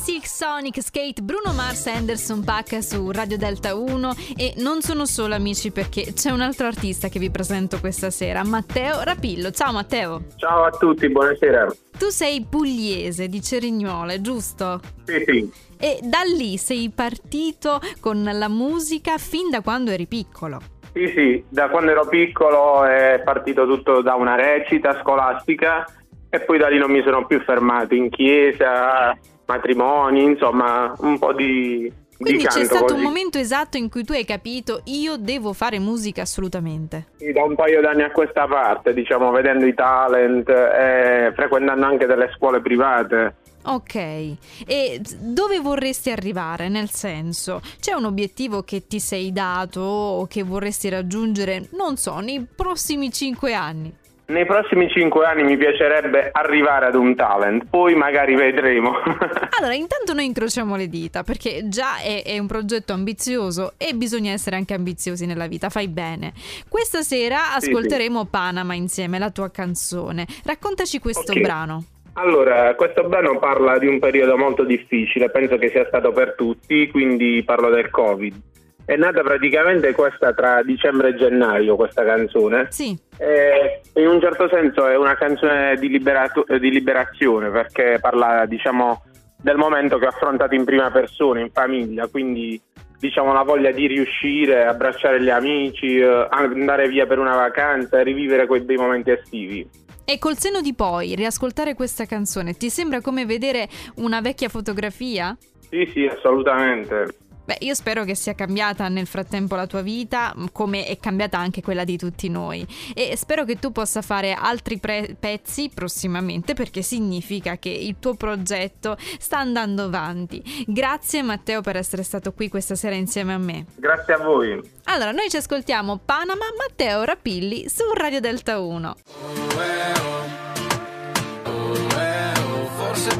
Basic Sonic Skate Bruno Mars Anderson Pack su Radio Delta 1 e non sono solo amici perché c'è un altro artista che vi presento questa sera, Matteo Rapillo. Ciao Matteo. Ciao a tutti, buonasera. Tu sei pugliese di Cerignola, giusto? Sì, sì. E da lì sei partito con la musica fin da quando eri piccolo. Sì, sì, da quando ero piccolo è partito tutto da una recita scolastica e poi da lì non mi sono più fermato in chiesa, matrimoni, insomma, un po' di quindi c'è stato così. un momento esatto in cui tu hai capito io devo fare musica assolutamente. Da un paio d'anni a questa parte, diciamo, vedendo i talent e frequentando anche delle scuole private. Ok, e dove vorresti arrivare? Nel senso, c'è un obiettivo che ti sei dato o che vorresti raggiungere, non so, nei prossimi cinque anni? Nei prossimi cinque anni mi piacerebbe arrivare ad un talent, poi magari vedremo. allora, intanto noi incrociamo le dita perché già è, è, un progetto ambizioso e bisogna essere anche ambiziosi nella vita, fai bene. Questa sera ascolteremo sì, sì. Panama insieme, la tua canzone. Raccontaci questo okay. brano. Allora, questo brano parla di un periodo molto difficile, penso che sia stato per tutti, quindi parlo del Covid. È nata praticamente questa tra dicembre e gennaio, questa canzone. Sì. E in un certo senso è una canzone di, liberato- di liberazione perché parla, diciamo, del momento che ho affrontato in prima persona, in famiglia, quindi diciamo la voglia di riuscire, abbracciare gli amici, eh, andare via per una vacanza, rivivere quei bei momenti estivi. E col senno di poi, riascoltare questa canzone, ti sembra come vedere una vecchia fotografia? Sì, sì, assolutamente. Beh, io spero che sia cambiata nel frattempo la tua vita, come è cambiata anche quella di tutti noi. E spero che tu possa fare altri pre- pezzi prossimamente, perché significa che il tuo progetto sta andando avanti. Grazie Matteo per essere stato qui questa sera insieme a me. Grazie a voi. Allora, noi ci ascoltiamo Panama Matteo Rapilli su Radio Delta 1. Oh, eh, oh. Oh, eh, oh. Forse